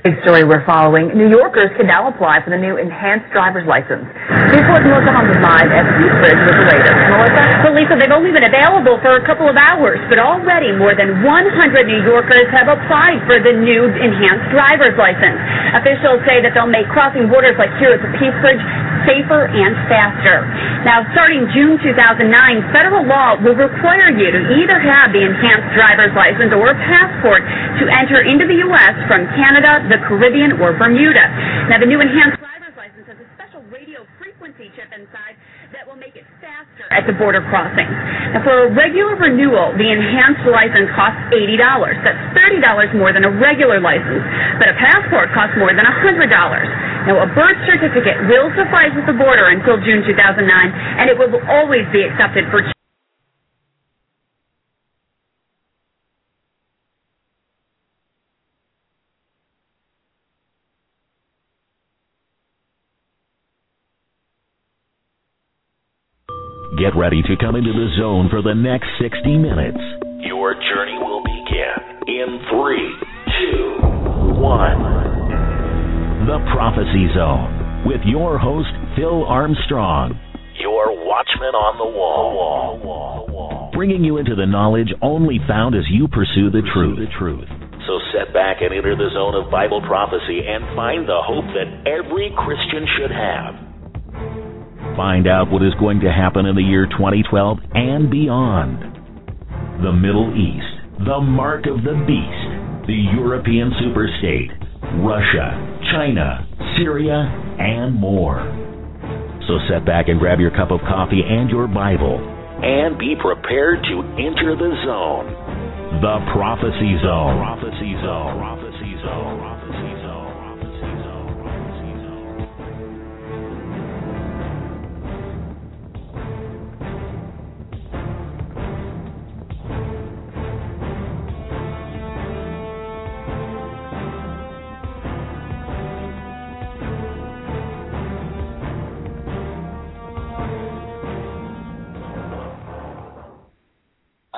Big story we're following. New Yorkers can now apply for the new enhanced driver's license. Here's what Melissa Hunt live at Bridge with the latest. Melissa? Well, Lisa, they've only been available for a couple of hours, but already more than 100 New Yorkers have applied for the new enhanced driver's license. Officials say that they'll make crossing borders like here at the Peace Bridge safer and faster. Now, starting June 2009, federal law will require you to either have the enhanced driver's license or a passport to enter into the U.S. from Canada, the Caribbean, or Bermuda. Now, the new enhanced driver's license has a special radio frequency chip inside that will make it faster at the border crossing. Now, for a regular renewal, the enhanced license costs $80. That's $30 more than a regular license, but a passport costs more than $100. Now, a birth certificate will suffice at the border until June 2009, and it will always be accepted for Get ready to come into the zone for the next 60 minutes. Your journey will begin in three, two, one. The Prophecy Zone with your host, Phil Armstrong. Your watchman on the wall. Bringing you into the knowledge only found as you pursue the truth. The truth. So set back and enter the zone of Bible prophecy and find the hope that every Christian should have. Find out what is going to happen in the year 2012 and beyond. The Middle East, the mark of the beast, the European superstate, Russia, China, Syria, and more. So set back and grab your cup of coffee and your Bible and be prepared to enter the zone. The Prophecy Zone. Prophecy Zone. Prophecy Zone.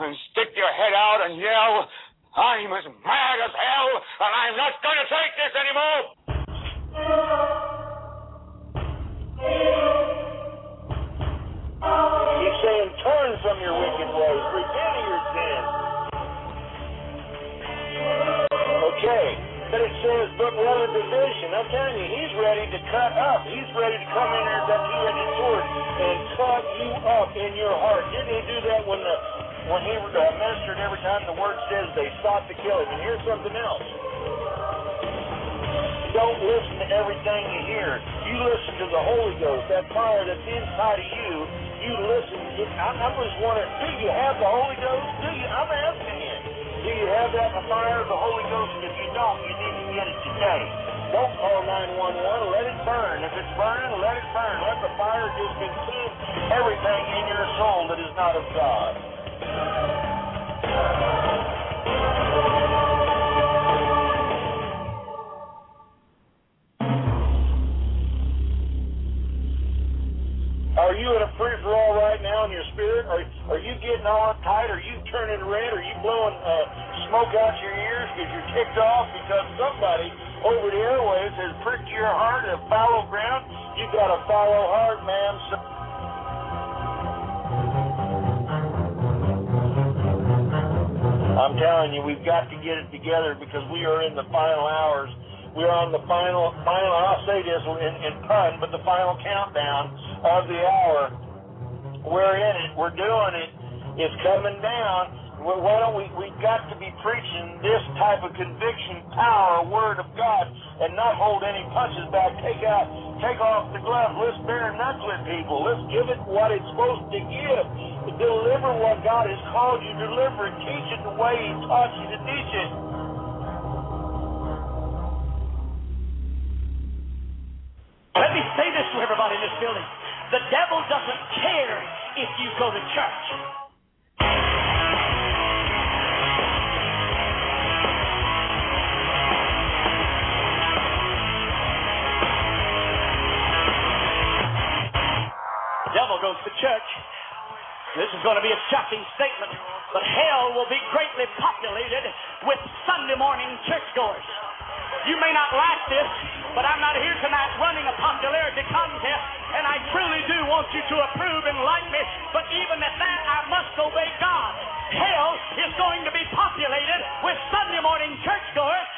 and stick your head out and yell, I'm as mad as hell, and I'm not going to take this anymore. He's saying, turn from your wicked ways, repent of your sin. Okay, but it says, but what a division. I'm telling you, he's ready to cut up. He's ready to come in there with that two-edged sword and cut you up in your heart. Didn't he do that when the when he uh, ministered every time the word says they sought to kill him? And here's something else. Don't listen to everything you hear. You listen to the Holy Ghost, that fire that's inside of you. You listen. I'm just wondering, do you have the Holy Ghost? Do you? I'm asking you. Do you have that fire of the Holy Ghost? And If you don't, you need to get it today. Don't call 911. Let it burn. If it's burning, let it burn. Let the fire just consume everything in your soul that is not of God. Are you in a free for all right now in your spirit? Are, are you getting all tight? Are you turning red? Are you blowing uh, smoke out your ears because you're kicked off because somebody over the airways has pricked your heart in a fallow ground? You gotta follow hard, man. Uh-huh. I'm telling you, we've got to get it together because we are in the final hours. We're on the final, final. I'll say this in, in pun, but the final countdown of the hour. We're in it. We're doing it. It's coming down. Why don't we? We've got to be preaching this type of conviction, power, word of God, and not hold any punches back. Take out, take off the gloves. Let's bare knuckle it, people. Let's give it what it's supposed to give. Deliver what God has called you to deliver. Teach it the way He taught you to teach it. Let me say this to everybody in this building. The devil doesn't care if you go to church. Is going to be a shocking statement, but hell will be greatly populated with Sunday morning churchgoers. You may not like this, but I'm not here tonight running a popularity contest, and I truly do want you to approve and like me, but even at that, I must obey God. Hell is going to be populated with Sunday morning churchgoers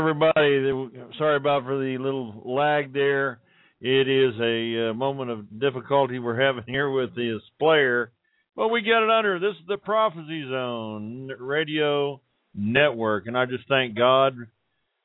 everybody, sorry about for the little lag there. It is a uh, moment of difficulty we're having here with this player, but we got it under. This is the Prophecy Zone Radio Network, and I just thank God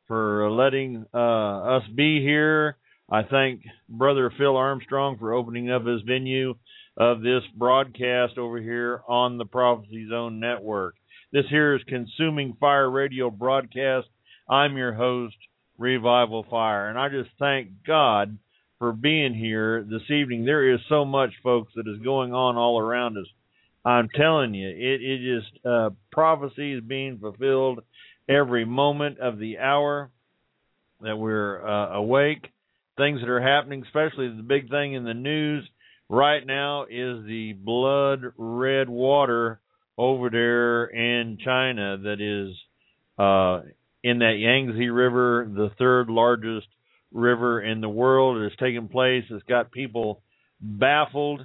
for letting uh, us be here. I thank Brother Phil Armstrong for opening up his venue of this broadcast over here on the Prophecy Zone Network. This here is Consuming Fire Radio broadcast I'm your host, Revival Fire, and I just thank God for being here this evening. There is so much, folks, that is going on all around us. I'm telling you, it, it is uh, prophecy is being fulfilled every moment of the hour that we're uh, awake. Things that are happening, especially the big thing in the news right now is the blood red water over there in China that is uh, in that Yangtze River, the third largest river in the world. It has taken place. It's got people baffled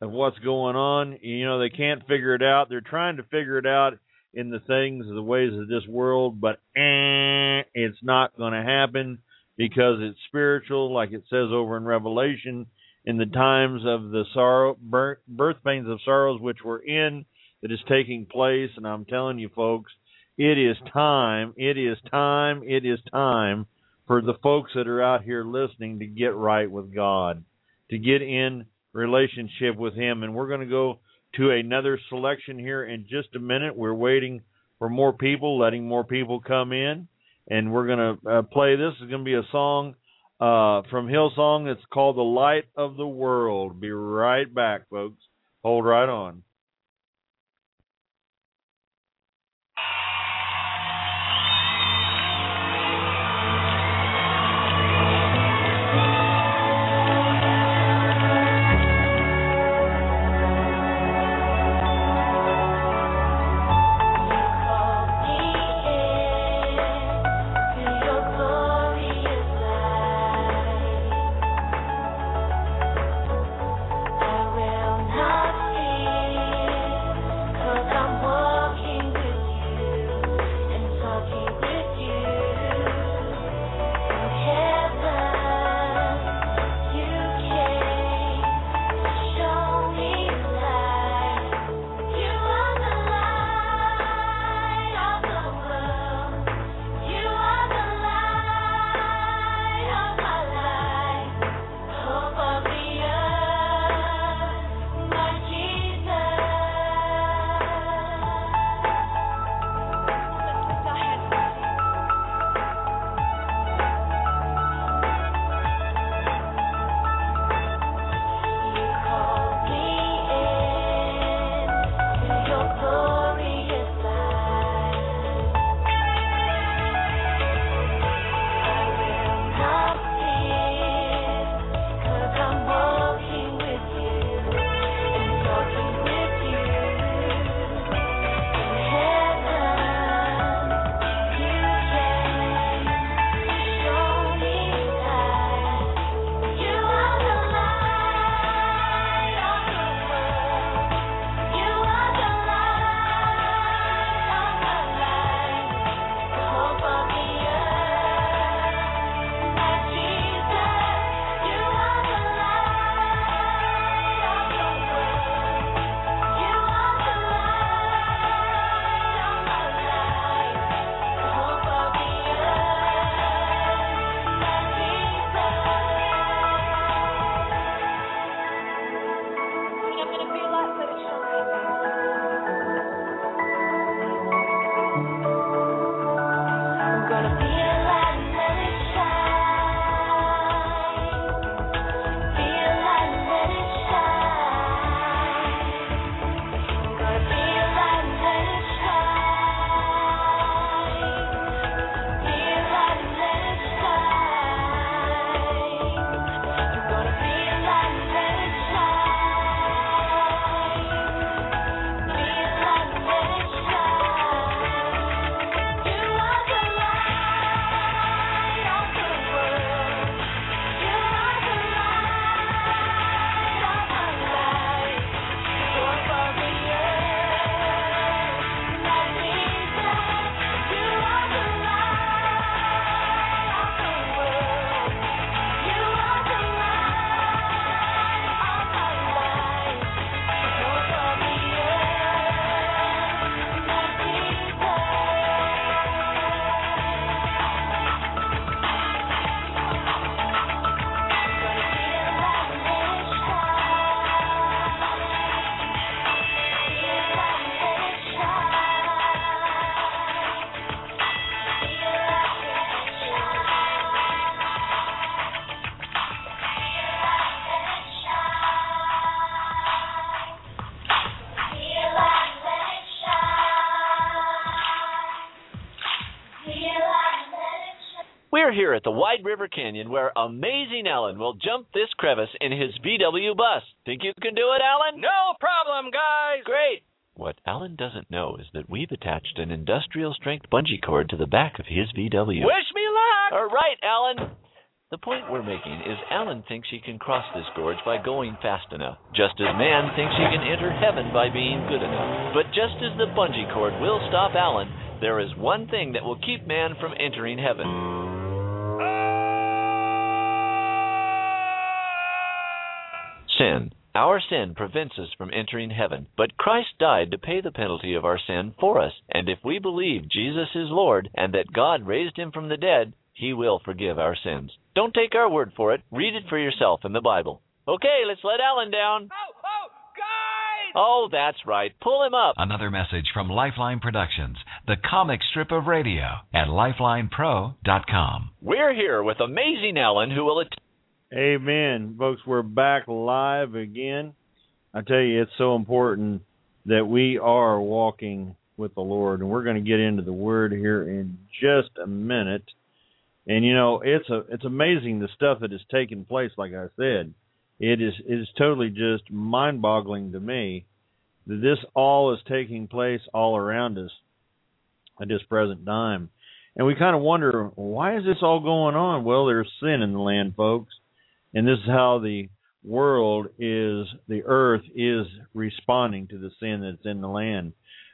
of what's going on. You know, they can't figure it out. They're trying to figure it out in the things, the ways of this world, but eh, it's not going to happen because it's spiritual, like it says over in Revelation, in the times of the sorrow, birth, birth pains of sorrows which we're in, that is taking place. And I'm telling you, folks, it is time, it is time, it is time for the folks that are out here listening to get right with God, to get in relationship with Him. And we're going to go to another selection here in just a minute. We're waiting for more people, letting more people come in. And we're going to uh, play this. It's going to be a song uh, from Hillsong. It's called The Light of the World. Be right back, folks. Hold right on. We're here at the Wide River Canyon where Amazing Alan will jump this crevice in his VW bus. Think you can do it, Alan? No problem, guys. Great. What Alan doesn't know is that we've attached an industrial strength bungee cord to the back of his VW. Wish me luck. All right, Alan. The point we're making is Alan thinks he can cross this gorge by going fast enough, just as man thinks he can enter heaven by being good enough. But just as the bungee cord will stop Alan, there is one thing that will keep man from entering heaven. Sin. Our sin prevents us from entering heaven, but Christ died to pay the penalty of our sin for us. And if we believe Jesus is Lord and that God raised him from the dead, he will forgive our sins. Don't take our word for it. Read it for yourself in the Bible. Okay, let's let Alan down. Oh, oh, guys! Oh, that's right. Pull him up. Another message from Lifeline Productions, the comic strip of radio at lifelinepro.com. We're here with Amazing Alan, who will. Att- Amen. Folks, we're back live again. I tell you, it's so important that we are walking with the Lord, and we're going to get into the Word here in just a minute. And you know, it's a it's amazing the stuff that has taken place. Like I said, it is it is totally just mind-boggling to me that this all is taking place all around us at this present time. And we kind of wonder why is this all going on? Well, there's sin in the land, folks, and this is how the world is, the earth is responding to the sin that's in the land.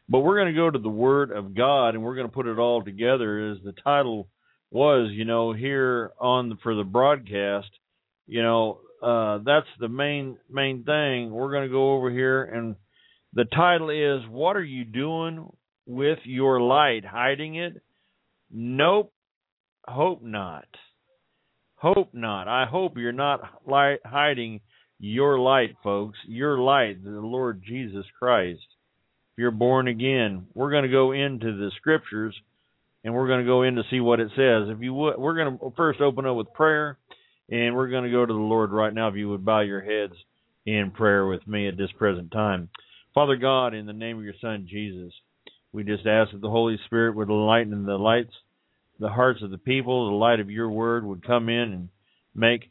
But we're going to go to the Word of God, and we're going to put it all together as the title was, you know, here on the, for the broadcast, you know, uh, that's the main main thing. We're going to go over here, and the title is "What are you doing with your light? Hiding it? Nope. Hope not. Hope not. I hope you're not light, hiding your light, folks. Your light, the Lord Jesus Christ. If you're born again, we're going to go into the scriptures and we're going to go in to see what it says. If you would, we're going to first open up with prayer, and we're going to go to the Lord right now. If you would bow your heads in prayer with me at this present time, Father God, in the name of your Son Jesus, we just ask that the Holy Spirit would enlighten the lights, the hearts of the people. The light of your Word would come in and make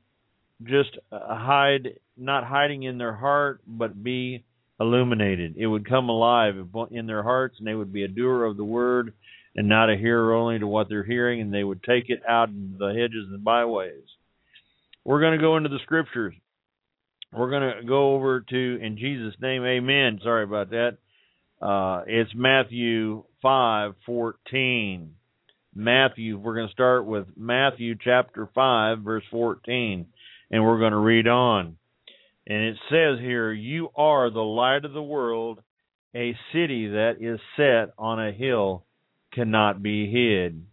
just hide, not hiding in their heart, but be illuminated. It would come alive in their hearts, and they would be a doer of the Word and not a hearer only to what they're hearing, and they would take it out into the hedges and byways. We're going to go into the scriptures. We're going to go over to, in Jesus' name, amen. Sorry about that. Uh, it's Matthew 5 14. Matthew, we're going to start with Matthew chapter 5, verse 14, and we're going to read on. And it says here, You are the light of the world, a city that is set on a hill cannot be hid.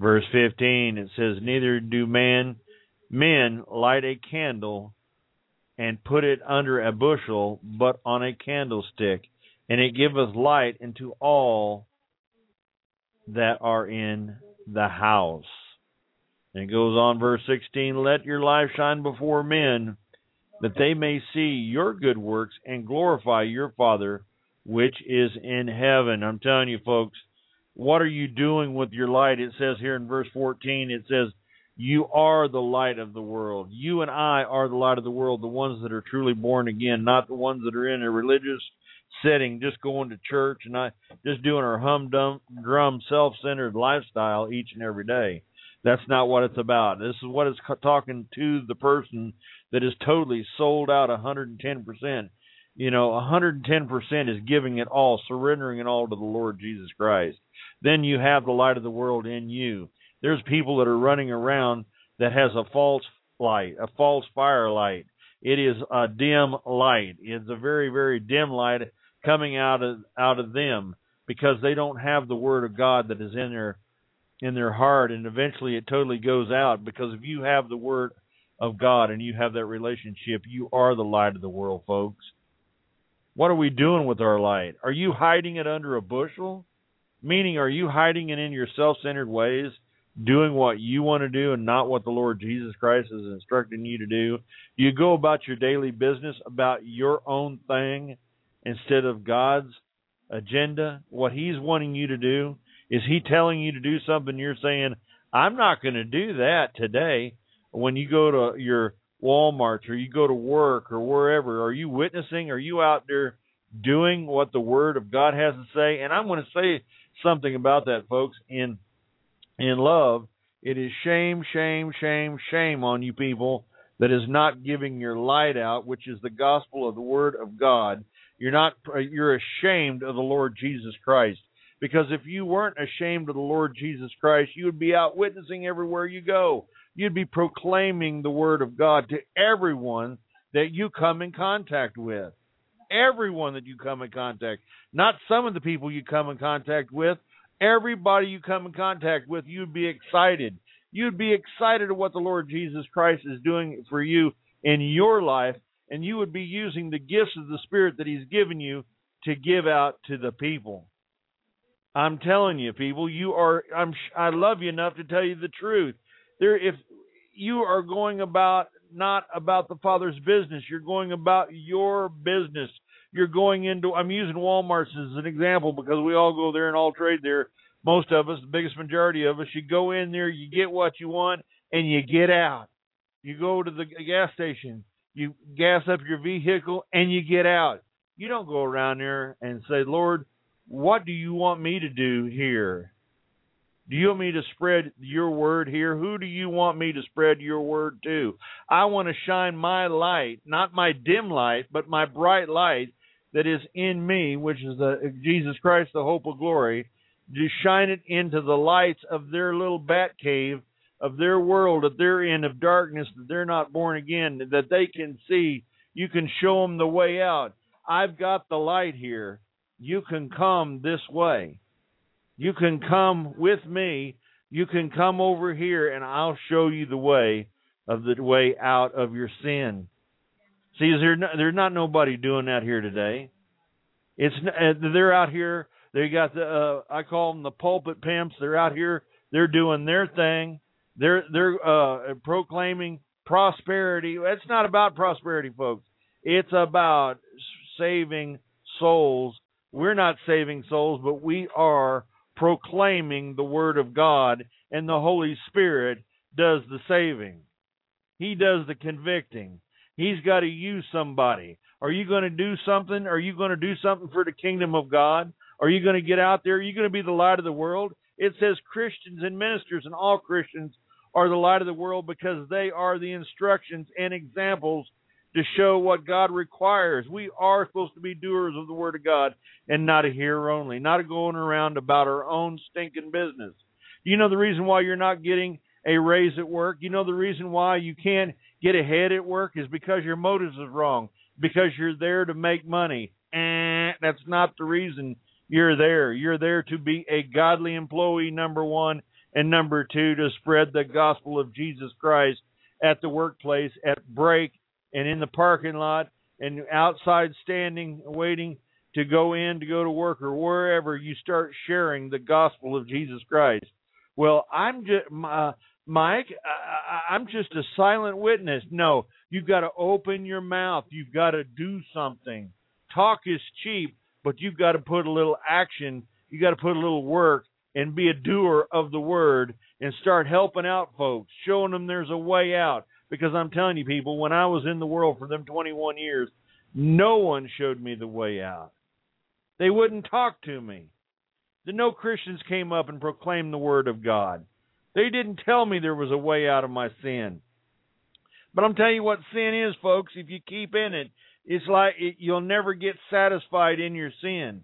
Verse 15 it says neither do man men light a candle and put it under a bushel but on a candlestick and it giveth light unto all that are in the house. And it goes on verse 16 let your life shine before men that they may see your good works and glorify your father which is in heaven. I'm telling you folks what are you doing with your light? It says here in verse 14, it says, You are the light of the world. You and I are the light of the world, the ones that are truly born again, not the ones that are in a religious setting, just going to church and I just doing our humdrum, drum, self centered lifestyle each and every day. That's not what it's about. This is what it's talking to the person that is totally sold out 110%. You know, 110% is giving it all, surrendering it all to the Lord Jesus Christ then you have the light of the world in you. There's people that are running around that has a false light, a false firelight. It is a dim light. It's a very, very dim light coming out of out of them because they don't have the word of God that is in their in their heart and eventually it totally goes out because if you have the word of God and you have that relationship, you are the light of the world, folks. What are we doing with our light? Are you hiding it under a bushel? Meaning, are you hiding it in your self centered ways, doing what you want to do and not what the Lord Jesus Christ is instructing you to? Do you go about your daily business about your own thing instead of God's agenda? What He's wanting you to do? Is He telling you to do something you're saying, I'm not going to do that today. When you go to your Walmarts or you go to work or wherever, are you witnessing? Are you out there doing what the Word of God has to say? And I'm going to say something about that, folks. In in love, it is shame, shame, shame, shame on you people that is not giving your light out, which is the gospel of the Word of God. You're not. Uh, you're ashamed of the Lord Jesus Christ. Because if you weren't ashamed of the Lord Jesus Christ, you would be out witnessing everywhere you go. You'd be proclaiming the word of God to everyone that you come in contact with. Everyone that you come in contact, not some of the people you come in contact with, everybody you come in contact with, you'd be excited. You'd be excited of what the Lord Jesus Christ is doing for you in your life, and you would be using the gifts of the Spirit that He's given you to give out to the people. I'm telling you, people, you are. I'm. I love you enough to tell you the truth. There, if you are going about not about the Father's business, you're going about your business. You're going into. I'm using Walmart's as an example because we all go there and all trade there. Most of us, the biggest majority of us, you go in there, you get what you want, and you get out. You go to the gas station, you gas up your vehicle, and you get out. You don't go around there and say, Lord what do you want me to do here? Do you want me to spread your word here? Who do you want me to spread your word to? I want to shine my light, not my dim light, but my bright light that is in me, which is the Jesus Christ, the hope of glory, to shine it into the lights of their little bat cave, of their world that they're in of darkness, that they're not born again, that they can see. You can show them the way out. I've got the light here you can come this way. You can come with me. You can come over here and I'll show you the way of the way out of your sin. See, there no, there's not nobody doing that here today. It's uh, they're out here. They got the uh, I call them the pulpit pimps. They're out here. They're doing their thing. They're they're uh, proclaiming prosperity. It's not about prosperity, folks. It's about saving souls we're not saving souls, but we are proclaiming the Word of God, and the Holy Spirit does the saving. He does the convicting. He's got to use somebody. Are you going to do something? Are you going to do something for the kingdom of God? Are you going to get out there? Are you going to be the light of the world? It says Christians and ministers and all Christians are the light of the world because they are the instructions and examples to show what God requires. We are supposed to be doers of the Word of God and not a hearer only, not going around about our own stinking business. You know the reason why you're not getting a raise at work? You know the reason why you can't get ahead at work is because your motives are wrong, because you're there to make money. And that's not the reason you're there. You're there to be a godly employee, number one, and number two, to spread the gospel of Jesus Christ at the workplace, at break, and in the parking lot and outside standing waiting to go in to go to work or wherever you start sharing the gospel of Jesus Christ. Well, I'm just uh, Mike, I, I'm just a silent witness. No, you've got to open your mouth. You've got to do something. Talk is cheap, but you've got to put a little action. You got to put a little work and be a doer of the word and start helping out folks, showing them there's a way out. Because I'm telling you, people, when I was in the world for them 21 years, no one showed me the way out. They wouldn't talk to me. The no Christians came up and proclaimed the word of God. They didn't tell me there was a way out of my sin. But I'm telling you what sin is, folks. If you keep in it, it's like it, you'll never get satisfied in your sin.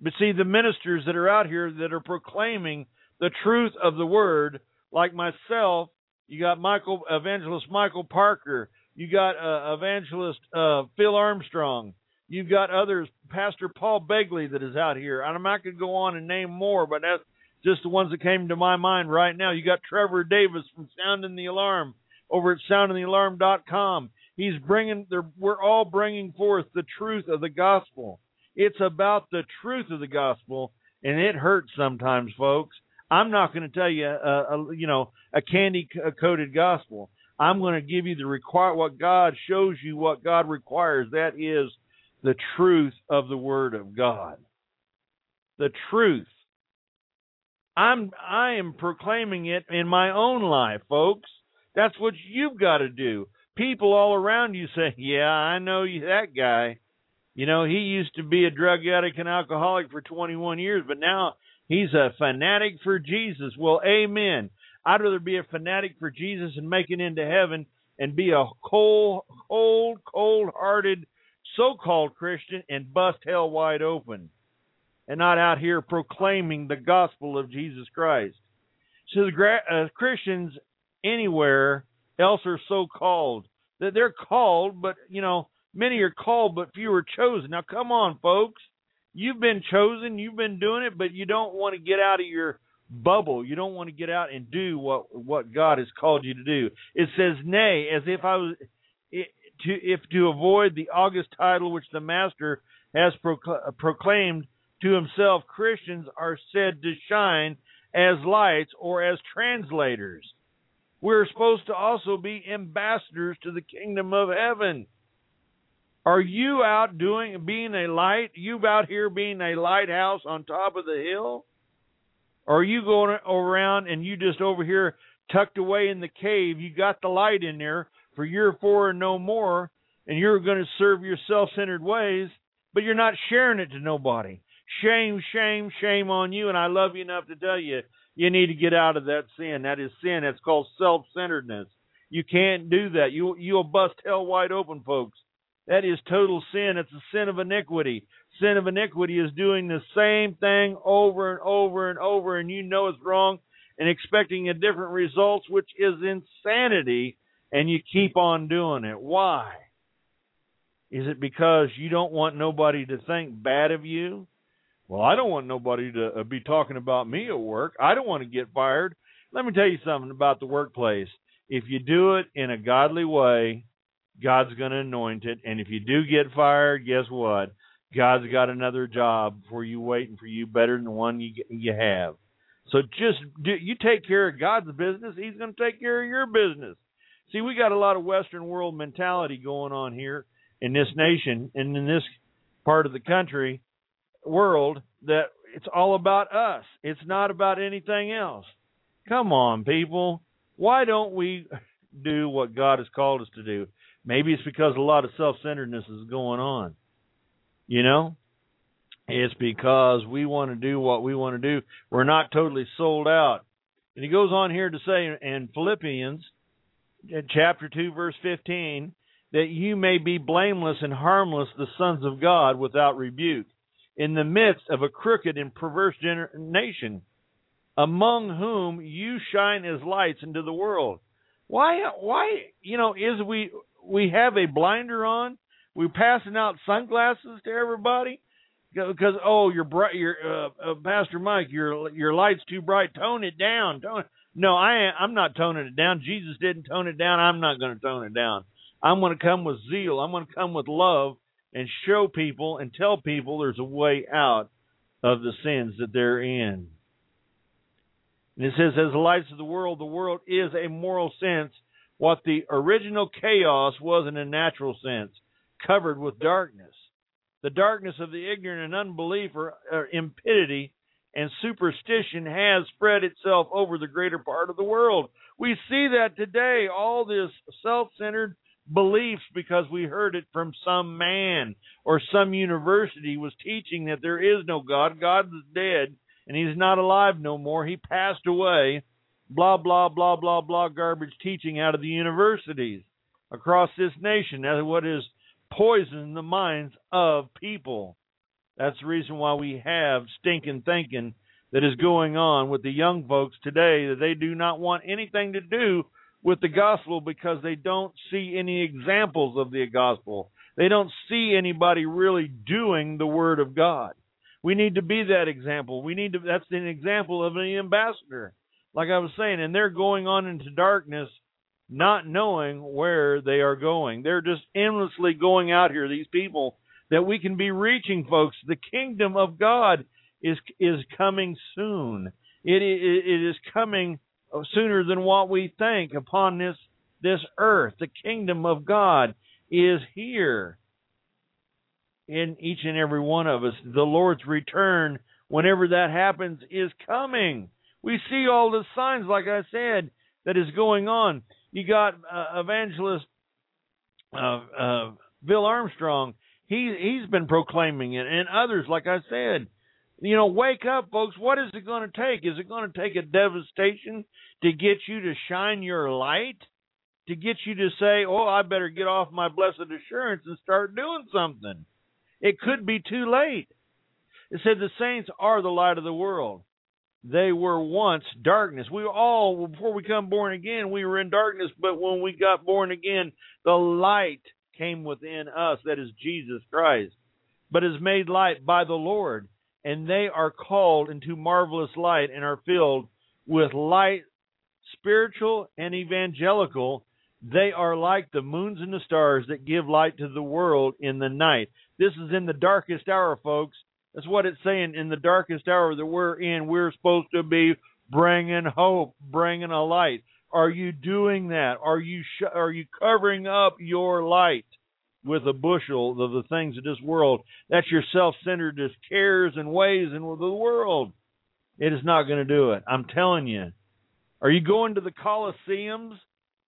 But see, the ministers that are out here that are proclaiming the truth of the word, like myself, you got Michael Evangelist Michael Parker. You got uh, Evangelist uh, Phil Armstrong. You've got others, Pastor Paul Begley that is out here. And I could go on and name more, but that's just the ones that came to my mind right now. You got Trevor Davis from Sounding the Alarm over at soundingthealarm.com. He's bringing, we're all bringing forth the truth of the gospel. It's about the truth of the gospel, and it hurts sometimes, folks. I'm not going to tell you, a, a, you know, a candy uh, coated gospel. I'm going to give you the require what God shows you what God requires. That is the truth of the Word of God. The truth. I'm I am proclaiming it in my own life, folks. That's what you've got to do. People all around you say, "Yeah, I know you that guy." You know, he used to be a drug addict and alcoholic for 21 years, but now he's a fanatic for Jesus. Well, amen. I'd rather be a fanatic for Jesus and make it into heaven and be a cold, cold, cold-hearted so-called Christian and bust hell wide open and not out here proclaiming the gospel of Jesus Christ. So the gra- uh, Christians anywhere else are so called that they're called, but you know many are called, but few are chosen. Now come on, folks, you've been chosen, you've been doing it, but you don't want to get out of your bubble. You don't want to get out and do what what God has called you to do. It says, "Nay," as if I was it, to if to avoid the august title which the Master has procl- uh, proclaimed to himself, Christians are said to shine as lights or as translators. We're supposed to also be ambassadors to the kingdom of heaven. Are you out doing being a light? You out here being a lighthouse on top of the hill? Or are you going around and you just over here tucked away in the cave? You got the light in there for your four and no more, and you're going to serve your self-centered ways, but you're not sharing it to nobody. Shame, shame, shame on you. And I love you enough to tell you, you need to get out of that sin. That is sin. That's called self-centeredness. You can't do that. You you'll bust hell wide open, folks. That is total sin. It's a sin of iniquity. Sin of iniquity is doing the same thing over and over and over, and you know it's wrong and expecting a different results, which is insanity, and you keep on doing it. Why? Is it because you don't want nobody to think bad of you? Well, I don't want nobody to uh, be talking about me at work. I don't want to get fired. Let me tell you something about the workplace. If you do it in a godly way, God's going to anoint it. And if you do get fired, guess what? God's got another job for you waiting for you better than the one you you have. So just do, you take care of God's business, He's going to take care of your business. See, we got a lot of Western world mentality going on here in this nation and in this part of the country world that it's all about us. It's not about anything else. Come on, people. Why don't we do what God has called us to do? Maybe it's because a lot of self centeredness is going on. You know? It's because we want to do what we want to do. We're not totally sold out. And he goes on here to say in Philippians uh, chapter 2 verse 15 that you may be blameless and harmless the sons of God without rebuke in the midst of a crooked and perverse gener- nation among whom you shine as lights into the world. Why why you know is we we have a blinder on? We're passing out sunglasses to everybody. Because oh you're bright you're uh, uh, Pastor Mike your your light's too bright. Tone it down. Tone It. no I I'm not toning it down. Jesus didn't tone it down. I'm not going to tone it down. I'm going to come with zeal. I'm going to come with love and show people and tell people there's a way out of the sins that they're in. And it says as the lights of the world the world is a moral sense what the original chaos was in a natural sense covered with darkness the darkness of the ignorant and unbelief or, or impidity and superstition has spread itself over the greater part of the world. We see that today, all this self centered beliefs because we heard it from some man or some university was teaching that there is no God. God is dead and he's not alive no more. He passed away. Blah, blah, blah, blah, blah, garbage teaching out of the universities across this nation. That's what is poison the minds of people. That's the reason why we have stinking thinking that is going on with the young folks today that they do not want anything to do with the gospel because they don't see any examples of the gospel. They don't see anybody really doing the word of God. We need to be that example. We need to that's an example of an ambassador. Like I was saying, and they're going on into darkness not knowing where they are going. They're just endlessly going out here, these people, that we can be reaching folks. The kingdom of God is is coming soon. It, it, is coming sooner than what we think upon this this earth. The kingdom of God is here in each and every one of us. The Lord's return, whenever that happens, is coming. We see all the signs, like I said, that is going on. You got uh, evangelist uh, uh, Phil Armstrong. He he's been proclaiming it, and others, like I said. You know, wake up, folks. What is it going to take? Is it going to take a devastation to get you to shine your light? To get you to say, oh, I better get off my blessed assurance and start doing something? It could be too late. It said the saints are the light of the world. They were once darkness. We all, before we come born again, we were in darkness, but when we got born again, the light came within us, that is Jesus Christ, but is made light by the Lord. And they are called into marvelous light and are filled with light, spiritual and evangelical. They are like the moons and the stars that give light to the world in the night. This is in the darkest hour, folks. That's what it's saying. In the darkest hour that we're in, we're supposed to be bringing hope, bringing a light. Are you doing that? Are you sh- are you covering up your light with a bushel of the things of this world? That's your self-centered cares and ways and the world. It is not going to do it. I'm telling you. Are you going to the coliseums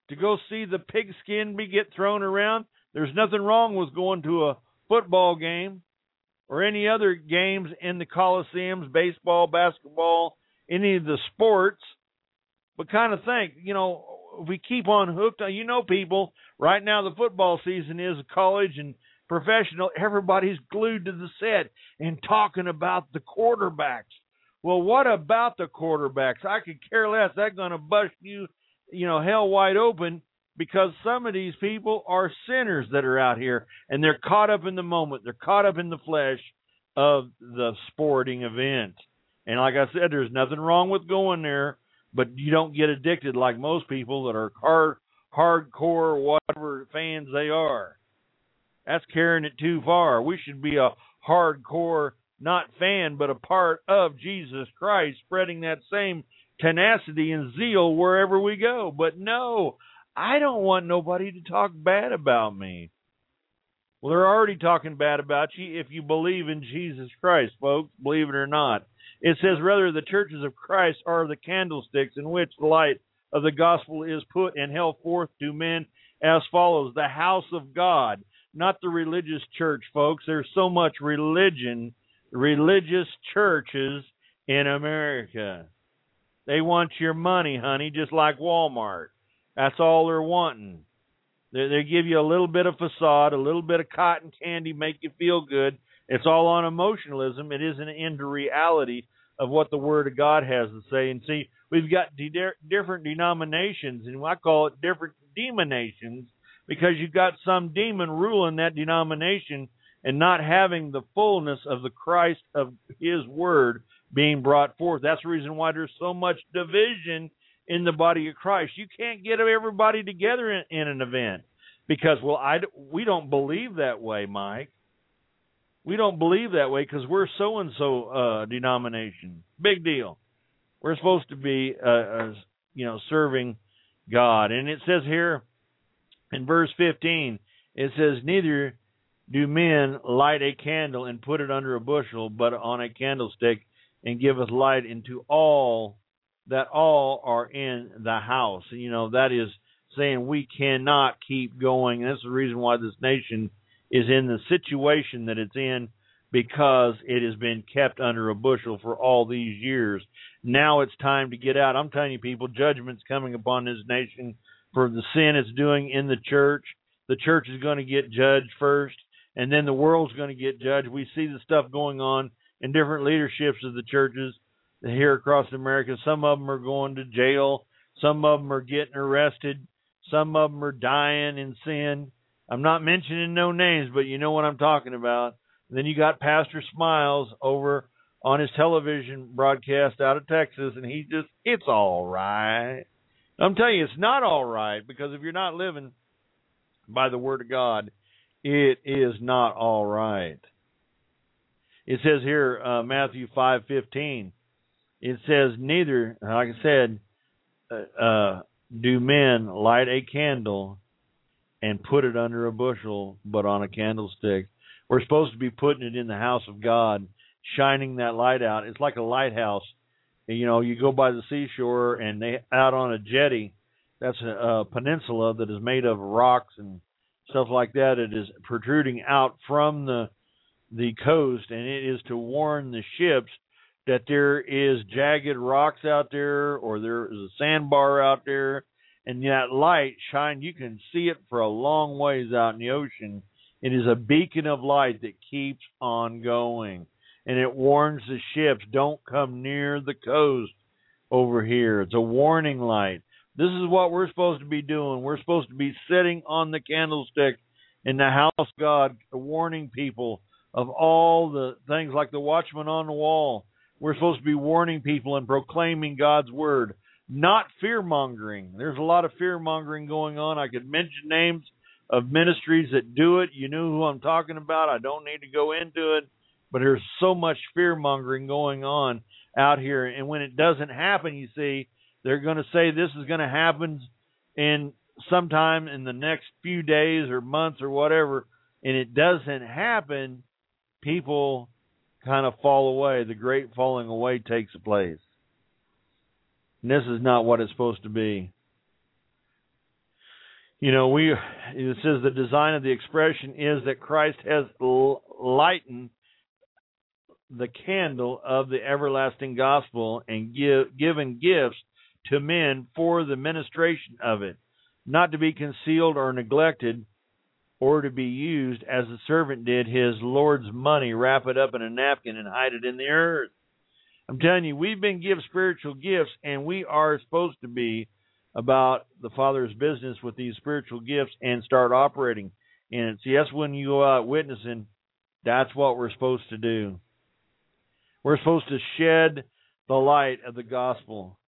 to go see the pigskin be get thrown around? There's nothing wrong with going to a football game or any other games in the Coliseums, baseball, basketball, any of the sports. But kind of think, you know, if we keep on hooked on, you know, people, right now the football season is college and professional. Everybody's glued to the set and talking about the quarterbacks. Well, what about the quarterbacks? I could care less. That's going to bust you, you know, hell wide open because some of these people are sinners that are out here and they're caught up in the moment. They're caught up in the flesh of the sporting event. And like I said, there's nothing wrong with going there, but you don't get addicted like most people that are hard hardcore whatever fans they are. That's carrying it too far. We should be a hardcore not fan but a part of Jesus Christ spreading that same tenacity and zeal wherever we go. But no, I don't want nobody to talk bad about me. Well, they're already talking bad about you if you believe in Jesus Christ, folks, believe it or not. It says, rather, the churches of Christ are the candlesticks in which the light of the gospel is put and held forth to men as follows the house of God, not the religious church, folks. There's so much religion, religious churches in America. They want your money, honey, just like Walmart. That's all they're wanting. They, they give you a little bit of facade, a little bit of cotton candy, make you feel good. It's all on emotionalism. It isn't into reality of what the Word of God has to say. And see, we've got de- different denominations, and I call it different demonations because you've got some demon ruling that denomination and not having the fullness of the Christ of His Word being brought forth. That's the reason why there's so much division in the body of Christ. You can't get everybody together in, in an event because, well, I we don't believe that way, Mike. We don't believe that way because we're so and so denomination. Big deal. We're supposed to be, uh, uh, you know, serving God, and it says here in verse 15, it says, "Neither do men light a candle and put it under a bushel, but on a candlestick, and giveth light into all that all are in the house. and You know, that is saying we cannot keep going. And that's the reason why this nation is in the situation that it's in because it has been kept under a bushel for all these years. Now it's time to get out. I'm telling you, people, judgment's coming upon this nation for the sin it's doing in the church. The church is going to get judged first, and then the world's going to get judged. We see the stuff going on in different leaderships of the churches here across America. Some of them are going to jail. Some of them are getting arrested. Some of them are dying in sin. I'm not mentioning no names, but you know what I'm talking about. And then you got Pastor Smiles over on his television broadcast out of Texas, and he just, it's all right. I'm telling you, it's not all right because if you're not living by the Word of God, it is not all right. It says here, uh, Matthew five fifteen it says neither like i said uh, uh, do men light a candle and put it under a bushel but on a candlestick we're supposed to be putting it in the house of god shining that light out it's like a lighthouse you know, you go by the seashore and they out on a jetty. That's a, a peninsula that is made of rocks and stuff like that. It is protruding out from the the coast, and it is to warn the ships that there is jagged rocks out there or there is a sandbar out there, and that light shine. You can see it for a long ways out in the ocean. It is a beacon of light that keeps on going, and it warns the ships don't come near the coast over here. It's a warning light. This is what we're supposed to be doing. We're supposed to be sitting on the candlestick in the house of God, warning people of all the things like the watchman on the wall. We're supposed to be warning people and proclaiming God's word, not fear mongering. There's a lot of fear mongering going on. I could mention names of ministries that do it. You know who I'm talking about. I don't need to go into it, but there's so much fear mongering going on out here. And when it doesn't happen, you see, they're going to say this is going to happen in sometime in the next few days or months or whatever, and it doesn't happen people kind of fall away. The great falling away takes place. And this is not what it's supposed to be. You know, we it says the design of the expression is that Christ has lightened the candle of the everlasting gospel and give, given gifts to men for the ministration of it, not to be concealed or neglected, or to be used as the servant did his Lord's money, wrap it up in a napkin and hide it in the earth. I'm telling you, we've been given spiritual gifts, and we are supposed to be about the Father's business with these spiritual gifts and start operating in it. See, that's when you go out witnessing, that's what we're supposed to do. We're supposed to shed the light of the gospel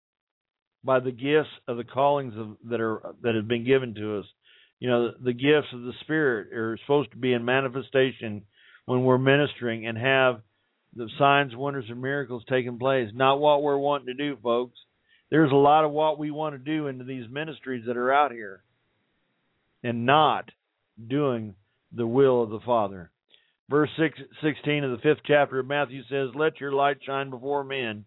by the gifts of the callings of, that are that have been given to us you know, the gifts of the Spirit are supposed to be in manifestation when we're ministering and have the signs, wonders, and miracles taking place. Not what we're wanting to do, folks. There's a lot of what we want to do into these ministries that are out here and not doing the will of the Father. Verse 6, 16 of the fifth chapter of Matthew says, Let your light shine before men,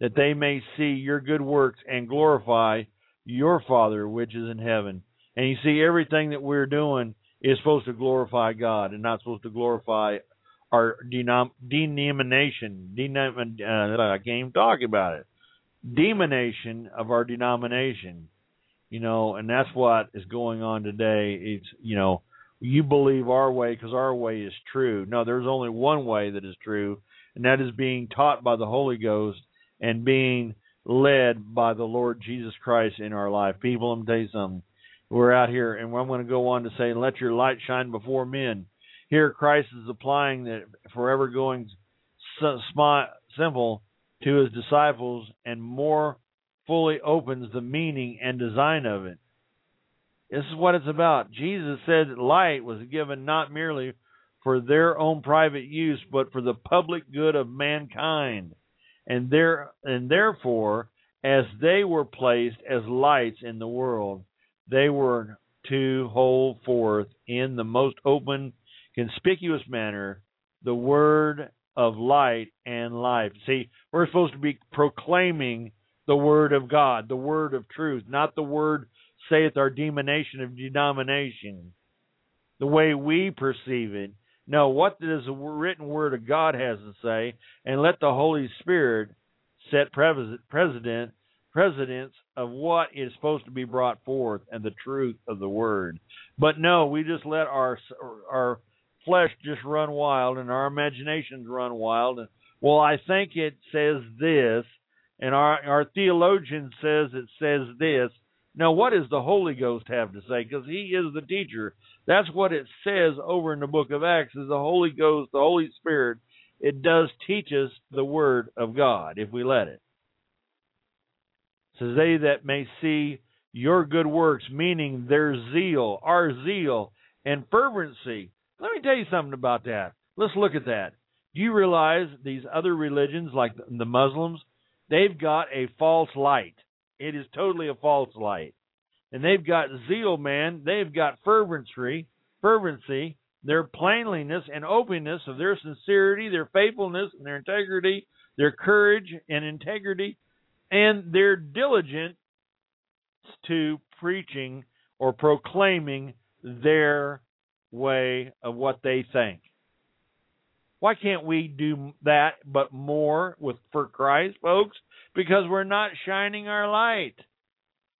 that they may see your good works and glorify your Father which is in heaven. And you see, everything that we're doing is supposed to glorify God and not supposed to glorify our denom- denomination. Denom- uh, I can't even talk about it. Demonation of our denomination. You know, and that's what is going on today. It's, you know, you believe our way because our way is true. No, there's only one way that is true, and that is being taught by the Holy Ghost and being led by the Lord Jesus Christ in our life. People, I'm tell you something we're out here, and I'm going to go on to say, "Let your light shine before men." Here, Christ is applying the forever going simple to his disciples, and more fully opens the meaning and design of it. This is what it's about. Jesus said that light was given not merely for their own private use, but for the public good of mankind. And there and therefore, as they were placed as lights in the world, they were to hold forth in the most open, conspicuous manner the word of light and life. See, we're supposed to be proclaiming the word of God, the word of truth, not the word saith our demonation of denomination, the way we perceive it. No, what does the written word of God has to say, and let the Holy Spirit set precedent precedence of what is supposed to be brought forth and the truth of the word. But no, we just let our our flesh just run wild and our imaginations run wild. And well, I think it says this, and our our theologian says it says this. Now, what does the Holy Ghost have to say? Because He is the teacher. That's what it says over in the book of Acts. Is the Holy Ghost, the Holy Spirit? It does teach us the Word of God if we let it says they that may see your good works, meaning their zeal, our zeal and fervency. Let me tell you something about that. Let's look at that. Do you realize these other religions, like the Muslims, they've got a false light. It is totally a false light. And they've got zeal, man. They've got fervency, fervency, their plainness and openness of their sincerity, their faithfulness and their integrity, their courage and integrity, and they're diligent to preaching or proclaiming their way of what they think. Why can't we do that but more with for Christ, folks? Because we're not shining our light.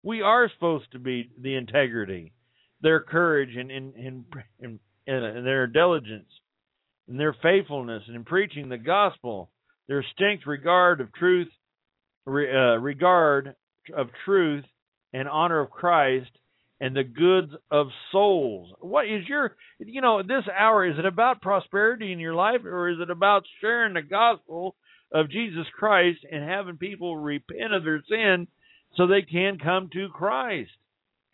We are supposed to be the integrity, their courage and and and, and, and their diligence and their faithfulness in preaching the gospel, their distinct regard of truth, re, uh, regard of truth and honor of Christ and the goods of souls. What is your, you know, this hour, is it about prosperity in your life or is it about sharing the gospel of Jesus Christ and having people repent of their sin so they can come to Christ?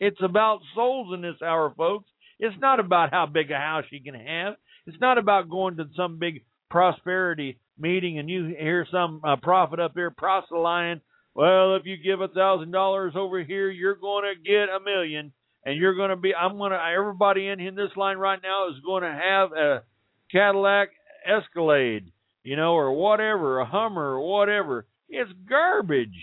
It's about souls in this hour, folks. It's not about how big a house you can have. It's not about going to some big prosperity meeting and you hear some uh, prophet up here proselyting well, if you give a thousand dollars over here, you're going to get a million, and you're going to be. I'm going to. Everybody in, in this line right now is going to have a Cadillac Escalade, you know, or whatever, a Hummer or whatever. It's garbage.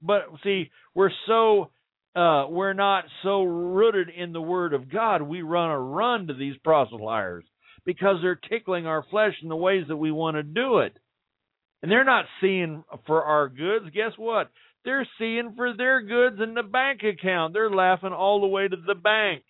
But see, we're so uh, we're not so rooted in the Word of God. We run a run to these proselyters because they're tickling our flesh in the ways that we want to do it. And they're not seeing for our goods. Guess what? They're seeing for their goods in the bank account. They're laughing all the way to the bank.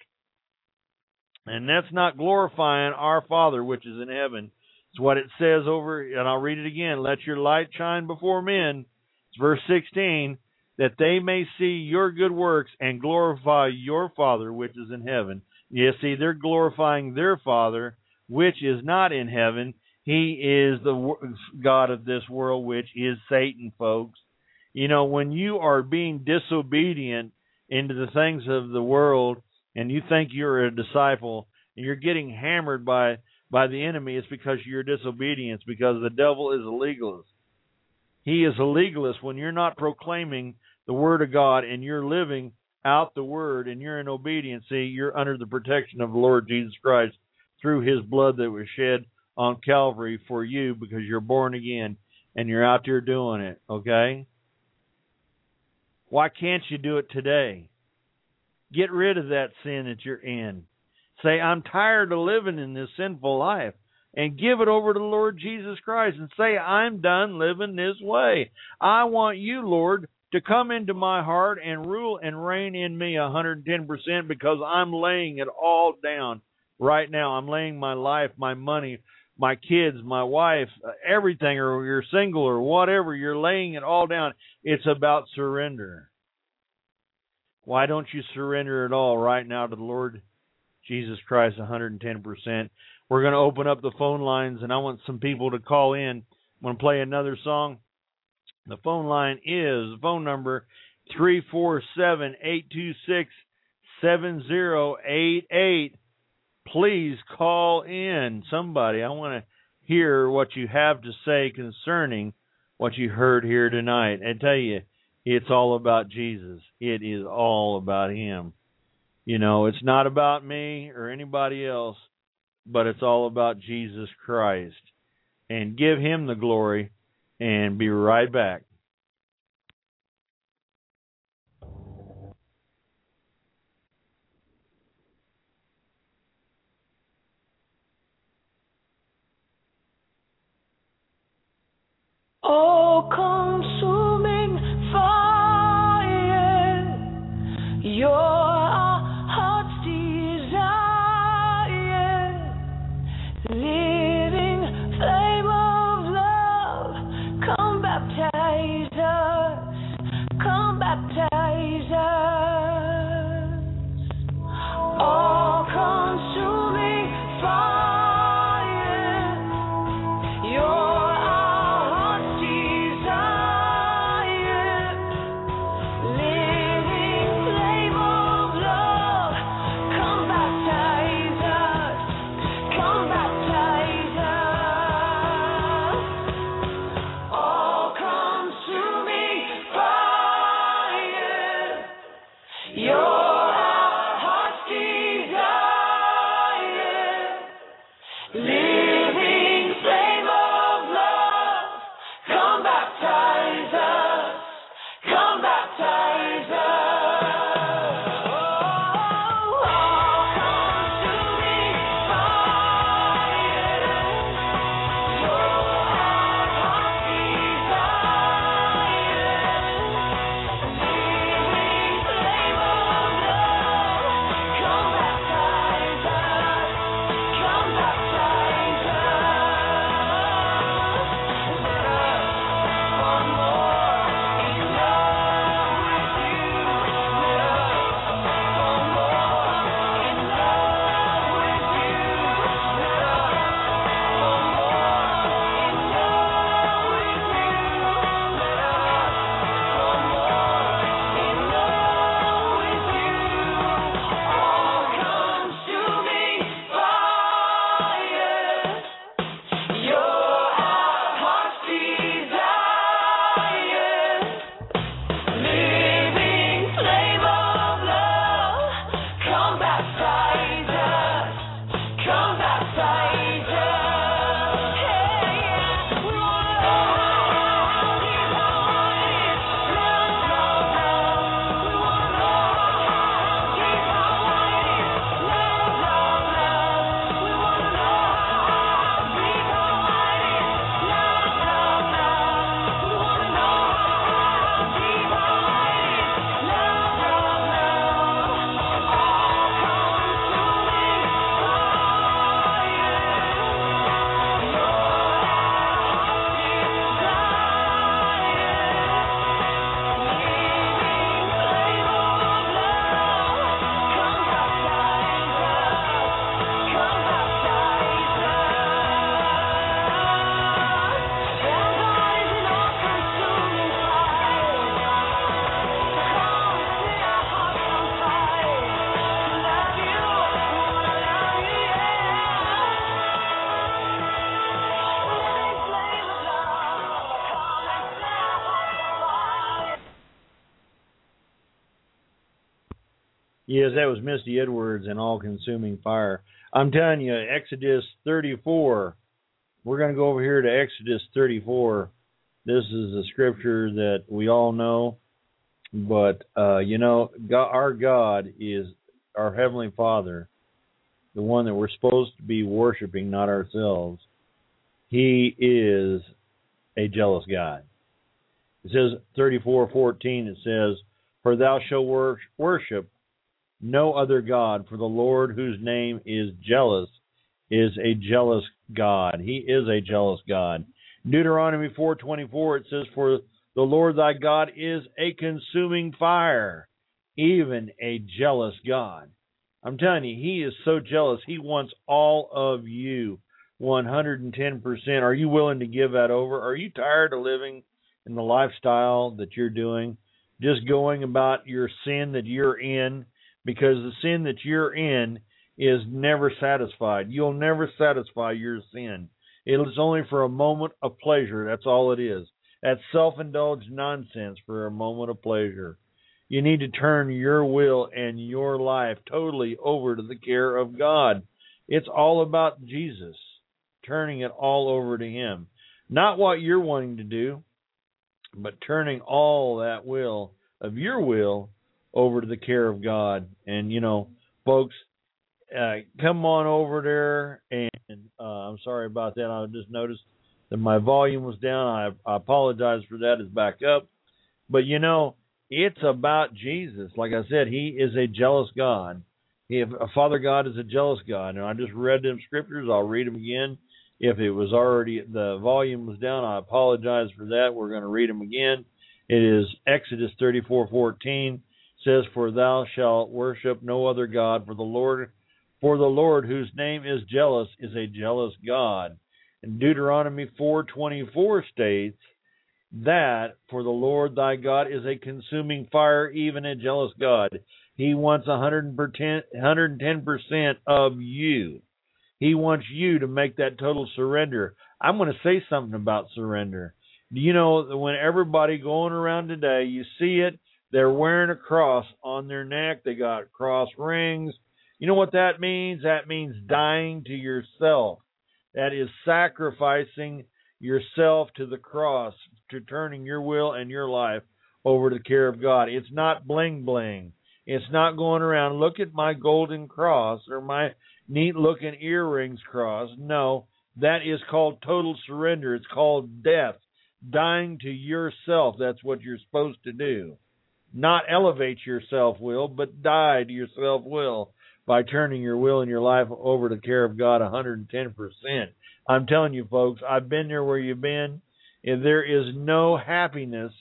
And that's not glorifying our Father which is in heaven. It's what it says over, and I'll read it again. Let your light shine before men. It's verse 16. That they may see your good works and glorify your Father which is in heaven. You see, they're glorifying their Father which is not in heaven. He is the God of this world, which is Satan, folks. You know, when you are being disobedient into the things of the world and you think you're a disciple and you're getting hammered by by the enemy, it's because you're disobedience, because the devil is a legalist. He is a legalist when you're not proclaiming the word of God and you're living out the word and you're in obedience. See, you're under the protection of the Lord Jesus Christ through his blood that was shed on Calvary for you because you're born again and you're out there doing it, okay? Why can't you do it today? Get rid of that sin that you're in. Say, I'm tired of living in this sinful life. And give it over to the Lord Jesus Christ and say, I'm done living this way. I want you, Lord, to come into my heart and rule and reign in me 110% because I'm laying it all down right now. I'm laying my life, my money, my kids, my wife, uh, everything, or you're single or whatever, you're laying it all down. It's about surrender. Why don't you surrender it all right now to the Lord Jesus Christ 110%? We're going to open up the phone lines, and I want some people to call in. I'm going to play another song. The phone line is phone number 347 826 7088 please call in somebody. I want to hear what you have to say concerning what you heard here tonight. I tell you, it's all about Jesus. It is all about Him. You know, it's not about me or anybody else, but it's all about Jesus Christ. And give Him the glory and be right back. Oh, consuming Yes, that was Misty Edwards and All Consuming Fire. I'm telling you, Exodus 34. We're going to go over here to Exodus 34. This is a scripture that we all know, but uh, you know, God, our God is our heavenly Father, the one that we're supposed to be worshiping, not ourselves. He is a jealous God. It says 34:14. It says, "For thou shalt wor- worship no other God, for the Lord, whose name is jealous, is a jealous God. He is a jealous God." Deuteronomy 4:24 it says, "For the Lord thy God is a consuming fire, even a jealous God." I'm telling you, he is so jealous. He wants all of you 110%. Are you willing to give that over? Are you tired of living in the lifestyle that you're doing? Just going about your sin that you're in because the sin that you're in is never satisfied. You'll never satisfy your sin. It is only for a moment of pleasure. That's all it is. That's self indulged nonsense for a moment of pleasure. You need to turn your will and your life totally over to the care of God. It's all about Jesus, turning it all over to Him. Not what you're wanting to do, but turning all that will of your will over to the care of God. And, you know, folks, uh, come on over there. And uh, I'm sorry about that. I just noticed that my volume was down. I, I apologize for that. It's back up. But, you know, it's about Jesus. Like I said, He is a jealous God. If a Father God is a jealous God, and I just read them scriptures, I'll read them again. If it was already the volume was down, I apologize for that. We're going to read them again. It is Exodus thirty four fourteen says, "For thou shalt worship no other God, for the Lord, for the Lord whose name is jealous is a jealous God." And Deuteronomy four twenty four states that for the Lord thy God is a consuming fire, even a jealous God. He wants 110% of you. He wants you to make that total surrender. I'm going to say something about surrender. Do you know when everybody going around today, you see it, they're wearing a cross on their neck, they got cross rings. You know what that means? That means dying to yourself. That is sacrificing yourself to the cross, to turning your will and your life over to the care of God. It's not bling bling. It's not going around, look at my golden cross or my neat looking earrings cross. No, that is called total surrender. It's called death. Dying to yourself. That's what you're supposed to do. Not elevate your self will, but die to your self will by turning your will and your life over to the care of God 110%. I'm telling you, folks, I've been there where you've been. If there is no happiness,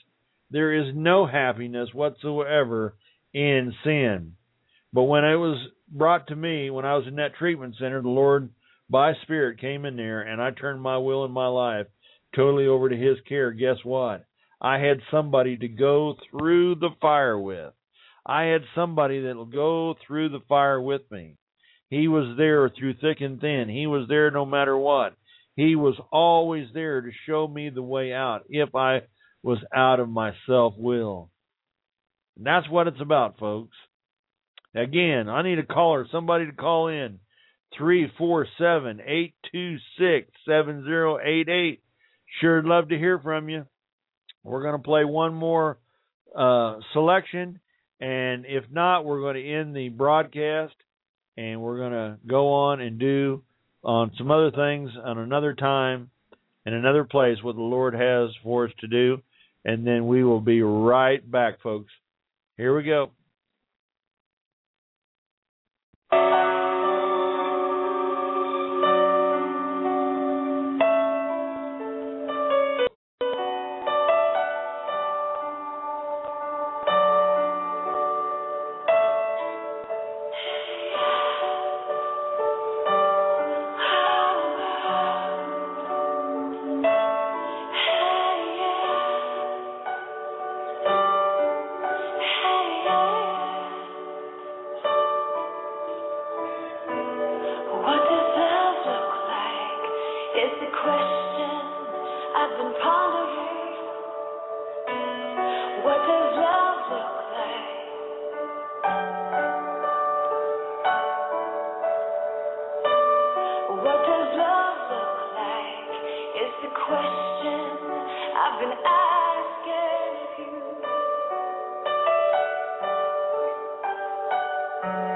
there is no happiness whatsoever in sin. But when it was brought to me, when I was in that treatment center, the Lord, by Spirit, came in there and I turned my will and my life totally over to His care. Guess what? I had somebody to go through the fire with. I had somebody that'll go through the fire with me. He was there through thick and thin. He was there no matter what. He was always there to show me the way out if I was out of my self will. And that's what it's about, folks. Again, I need a caller, somebody to call in. Three four seven eight two six seven zero eight eight. Sure love to hear from you. We're going to play one more uh, selection, and if not, we're going to end the broadcast, and we're going to go on and do on some other things on another time and another place what the Lord has for us to do, and then we will be right back, folks. Here we go. Bye.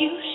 "You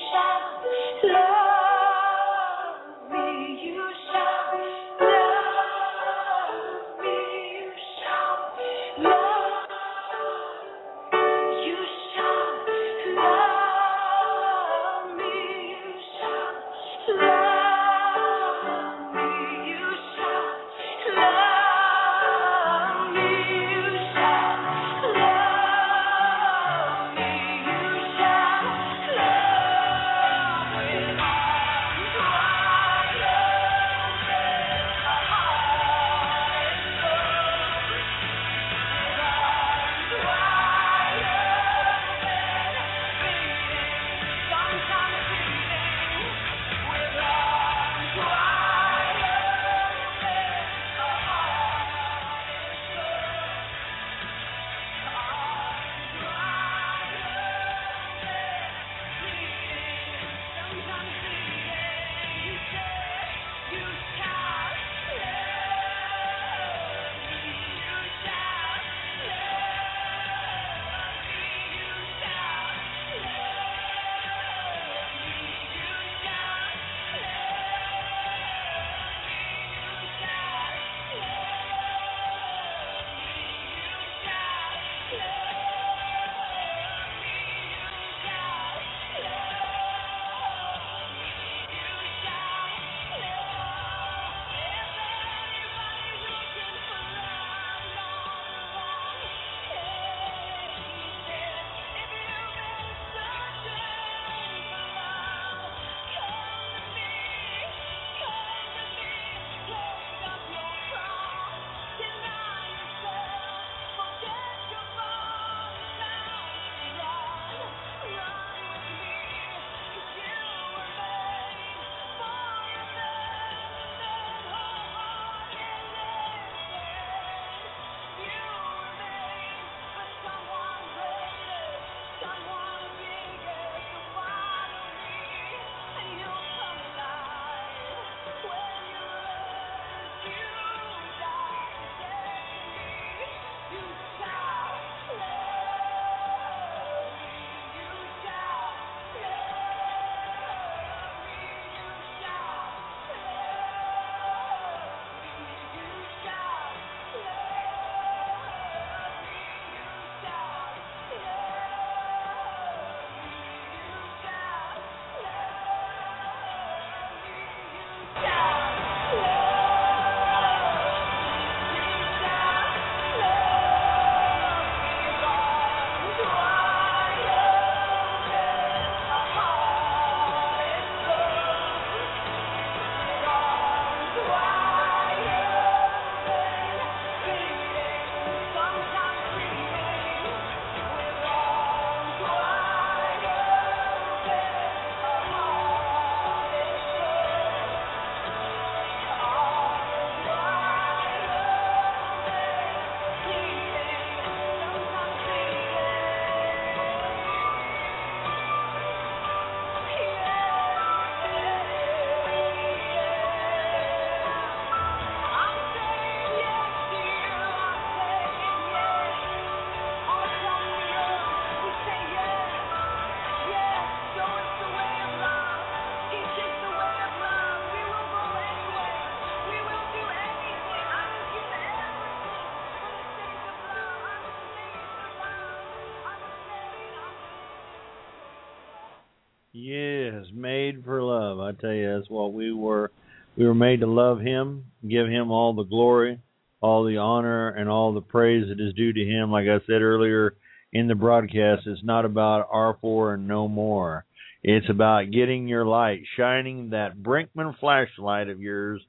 is made for love. I tell you, that's what we were. We were made to love Him, give Him all the glory, all the honor, and all the praise that is due to Him. Like I said earlier in the broadcast, it's not about R4 and no more. It's about getting your light, shining that Brinkmann flashlight of yours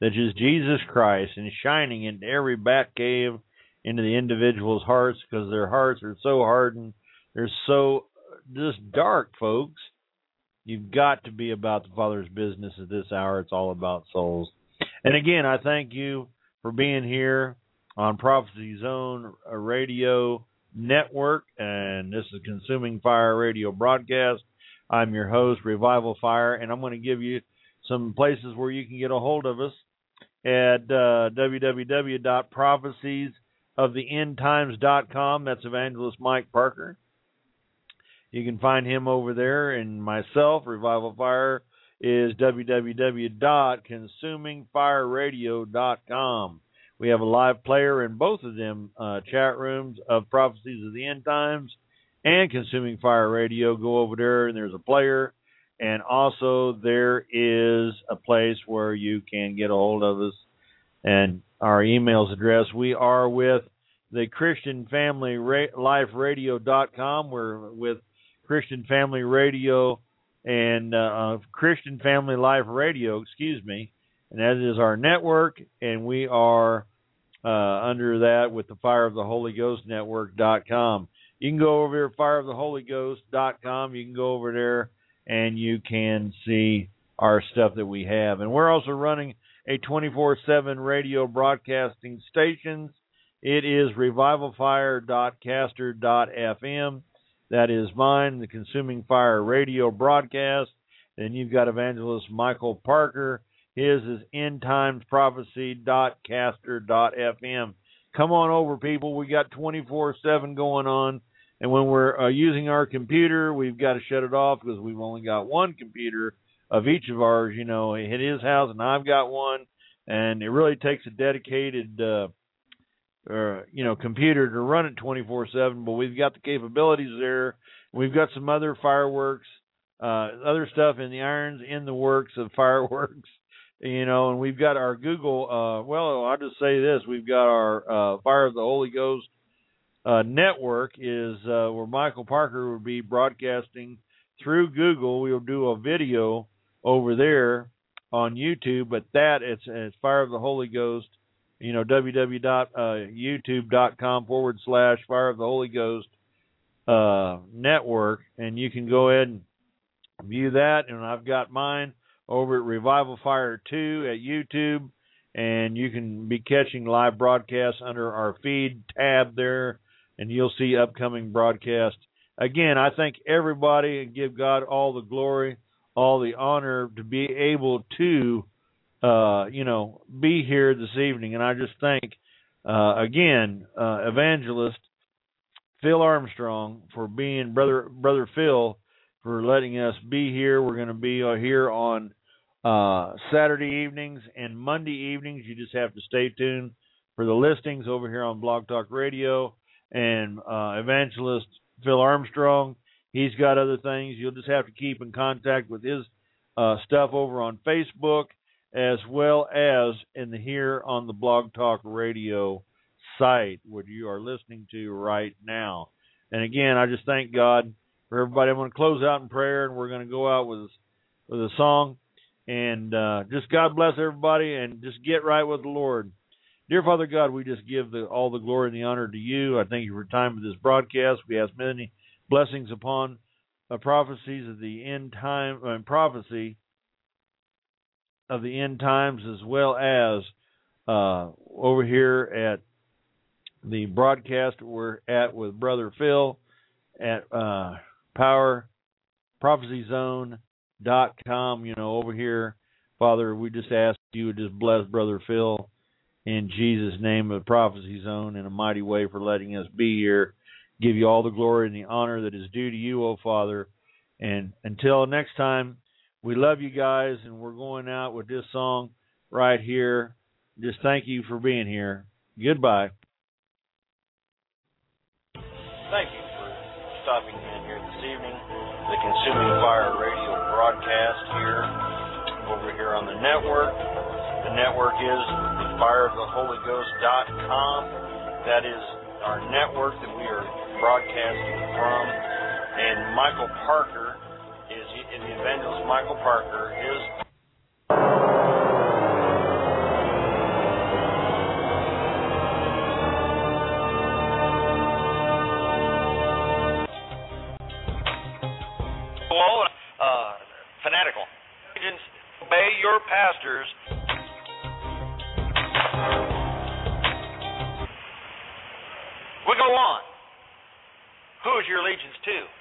that is Jesus Christ, and shining into every bat cave, into the individual's hearts, because their hearts are so hardened. They're so just dark, folks. You've got to be about the Father's business at this hour. It's all about souls. And again, I thank you for being here on Prophecy Zone Radio Network, and this is Consuming Fire Radio broadcast. I'm your host, Revival Fire, and I'm going to give you some places where you can get a hold of us at uh, www.prophecies.of-the-end-times.com. That's Evangelist Mike Parker. You can find him over there, and myself, Revival Fire, is www.consumingfireradio.com. We have a live player in both of them uh, chat rooms of Prophecies of the End Times and Consuming Fire Radio. Go over there, and there's a player. And also, there is a place where you can get a hold of us and our emails address. We are with the Christian Family Life Radio.com. We're with Christian Family Radio and uh, Christian Family Life Radio, excuse me, and that is our network. And we are uh, under that with the Fire of the Holy Ghost Network.com. You can go over here, fireoftheholyghost.com. You can go over there and you can see our stuff that we have. And we're also running a 24 7 radio broadcasting stations. It is revivalfire.caster.fm. That is mine, the Consuming Fire radio broadcast. Then you've got evangelist Michael Parker. His is endtimesprophecy.caster.fm. Come on over, people. We got 24 7 going on. And when we're uh, using our computer, we've got to shut it off because we've only got one computer of each of ours. You know, at his house, and I've got one, and it really takes a dedicated, uh, uh, you know, computer to run it 24/7. But we've got the capabilities there. We've got some other fireworks, uh, other stuff in the irons in the works of fireworks. You know, and we've got our Google. Uh, well, I'll just say this: we've got our uh, Fire of the Holy Ghost uh, network is uh, where Michael Parker would be broadcasting through Google. We'll do a video over there on YouTube, but that it's, it's Fire of the Holy Ghost. You know, www.youtube.com forward slash Fire of the Holy Ghost uh, network, and you can go ahead and view that. And I've got mine over at Revival Fire 2 at YouTube, and you can be catching live broadcasts under our feed tab there, and you'll see upcoming broadcasts. Again, I thank everybody and give God all the glory, all the honor to be able to, uh, you know, be here this evening. And I just thank, uh, again, uh, evangelist Phil Armstrong for being brother brother Phil for letting us be here. We're going to be uh, here on uh, Saturday evenings and Monday evenings. You just have to stay tuned for the listings over here on Blog Talk Radio and Evangelist Phil Armstrong. He's got other things. You'll just have to keep in contact with his stuff over on Facebook as well as in the here on the Blog Talk Radio site, what you are listening to right now. And again, I just thank God for everybody. I'm going to close out in prayer, and we're going to go out with with a song. And uh, just God bless everybody, and just get right with the Lord. Dear Father God, we just give the, all the glory and the honor to you. I thank you for time of this broadcast. We ask many blessings upon uh, prophecies of the end time and uh, prophecy of the end times, as well as uh, over here at the broadcast we're at with Brother Phil at uh, Power dot com. You know, over here, Father, we just ask you to just bless Brother Phil in Jesus' name of Prophecy Zone in a mighty way for letting us be here. Give you all the glory and the honor that is due to you, O Father. And until next time, we love you guys, and we're going out with this song right here. Just thank you for being here. Goodbye. Thank you for stopping in here this evening. The Consuming Fire Radio broadcast here over here on the network. The network is fireoftheholyghost.com. That is our network that we are broadcasting from. And Michael Parker is the evangelist Michael Parker is uh, pastors. We go on. Who is your allegiance to?